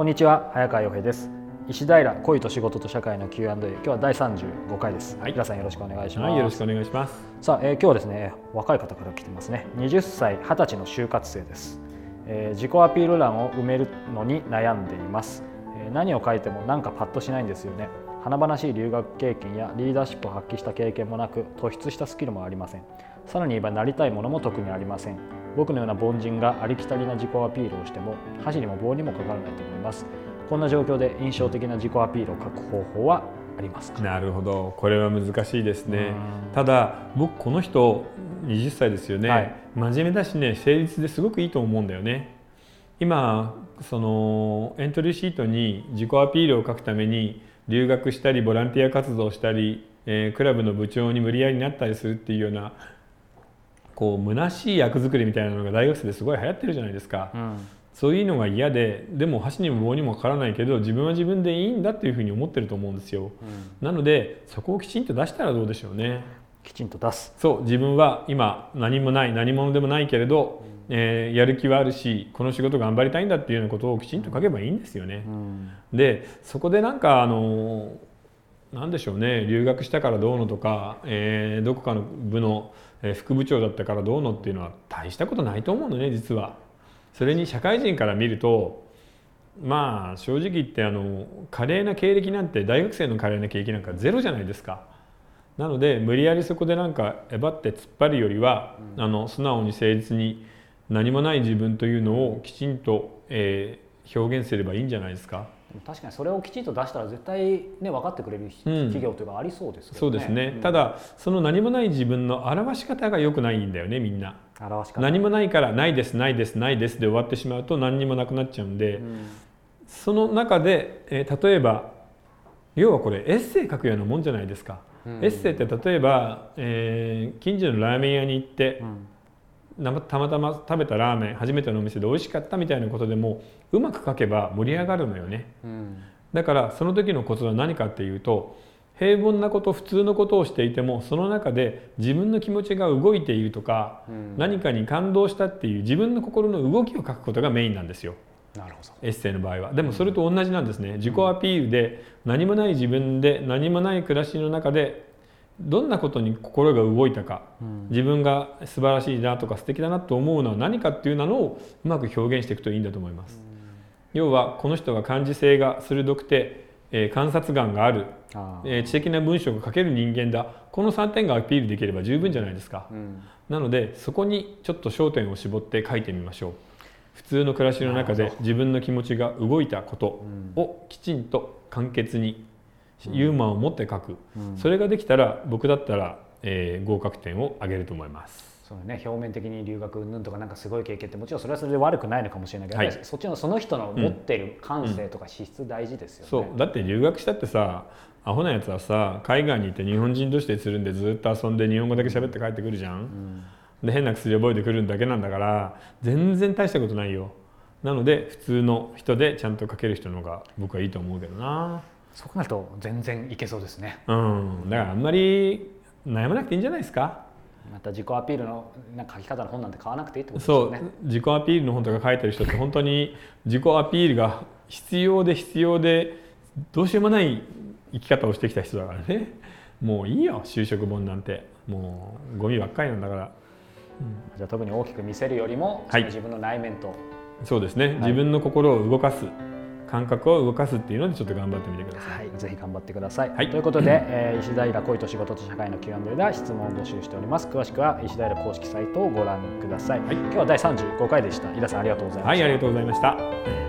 こんにちは早川洋平です。石平恋と仕事と社会の Q&A 今日は第35回です、はい、皆さんよろしくお願いします、はい、よろしくお願いします。さあ、えー、今日はですね若い方から来てますね。20歳20歳の就活生です、えー、自己アピール欄を埋めるのに悩んでいます、えー、何を書いてもなんかパッとしないんですよね。華々しい留学経験やリーダーシップを発揮した経験もなく突出したスキルもありません。さらに言えばなりたいものも特にありません僕のような凡人がありきたりな自己アピールをしても箸にも棒にもかからないと思います。こんな状況で印象的な自己アピールを書く方法はありますか？なるほど。これは難しいですね。ただ僕この人20歳ですよね、はい、真面目だしね誠実ですごくいいと思うんだよね。今そのエントリーシートに自己アピールを書くために留学したりボランティア活動したり、えー、クラブの部長に無理やりになったりするっていうようなこう虚しい役作りみたいなのが大学生ですごい流行ってるじゃないですか、うん、そういうのが嫌ででも箸にも棒にもかからないけど自分は自分でいいんだっていうふうに思ってると思うんですよ、うん、なのでそこをきちんと出したらどうでしょうね。きちんと出す。そう自分は今何もない何者でもないけれど、うん、えー、やる気はあるしこの仕事頑張りたいんだっていうようなことをきちんと書けばいいんですよね、でそこでなんかあの何でしょうね留学したからどうのとか、えー、どこかの部の副部長だったからどうのっていうのは大したことないと思うのね実は。それに社会人から見るとまあ正直言ってあの華麗な経歴なんて大学生の華麗な経歴なんかゼロじゃないですか。なので無理やりそこでなんかえばって突っ張るよりは、うん、あの素直に誠実に何もない自分というのをきちんと、えー、表現すればいいんじゃないですか。確かにそれをきちんと出したら絶対ね分かってくれる企業というかありそうですよね、うん、そうですね、うん、ただその何もない自分の表し方が良くないんだよねみんな。表し方。何もないからないですないですないですで終わってしまうと何にもなくなっちゃうんで、うん、その中で、えー、例えば要はこれエッセイ書くようなもんじゃないですか、エッセイって例えば、えー、近所のラーメン屋に行って、たまたま食べたラーメン初めてのお店で美味しかったみたいなことでもうまく書けば盛り上がるのよね、うん、だからその時のコツは何かっていうと平凡なこと普通のことをしていてもその中で自分の気持ちが動いているとか、うん、何かに感動したっていう自分の心の動きを書くことがメインなんですよ。なるほど。エッセイの場合は。でもそれと同じなんですね、自己アピールで何もない自分で何もない暮らしの中でどんなことに心が動いたか、うん、自分が素晴らしいなとか素敵だなと思うのは何かっていうのをうまく表現していくといいんだと思います。うん、要はこの人が感受性が鋭くて、えー、観察眼がある。えー、知的な文章が書ける人間だ。この3点がアピールできれば十分じゃないですか、うん、なのでそこにちょっと焦点を絞って書いてみましょう。普通の暮らしの中で自分の気持ちが動いたことをきちんと簡潔にユーモアを持って書く、それができたら僕だったら、えー、合格点を上げると思います。そうね、表面的に留学うんとかなんかすごい経験ってもちろんそれはそれで悪くないのかもしれないけど、はい、そっちのその人の持ってる感性とか資質大事ですよね、うんうん、そう。だって留学したってさアホなやつはさ海外に行って日本人としてするんでずっと遊んで日本語だけ喋って帰ってくるじゃん、うん、で変な薬覚えてくるんだけなんだから全然大したことないよ。なので普通の人でちゃんと書ける人の方が僕はいいと思うけどなそうなると全然いけそうですね。うん、だからあんまり悩まなくていいんじゃないですか？また自己アピールのなんか書き方の本なんて買わなくていいってことですよね。そう自己アピールの本とか書いてる人って本当に自己アピールが必要で必要でどうしようもない生き方をしてきた人だからね。もういいよ就職本なんてもうゴミばっかりなんだから。うん、じゃあ特に大きく見せるよりも、はい、自分の内面とそうですね、はい、自分の心を動かす感覚を動かすっていうのでちょっと頑張ってみてください。はい、ぜひ頑張ってください。はい、ということで、えー、石平恋と仕事と社会の Q&A では質問を募集しております。詳しくは石平公式サイトをご覧ください。はい、今日は第35回でした。井田さんありがとうございました。はい、ありがとうございました。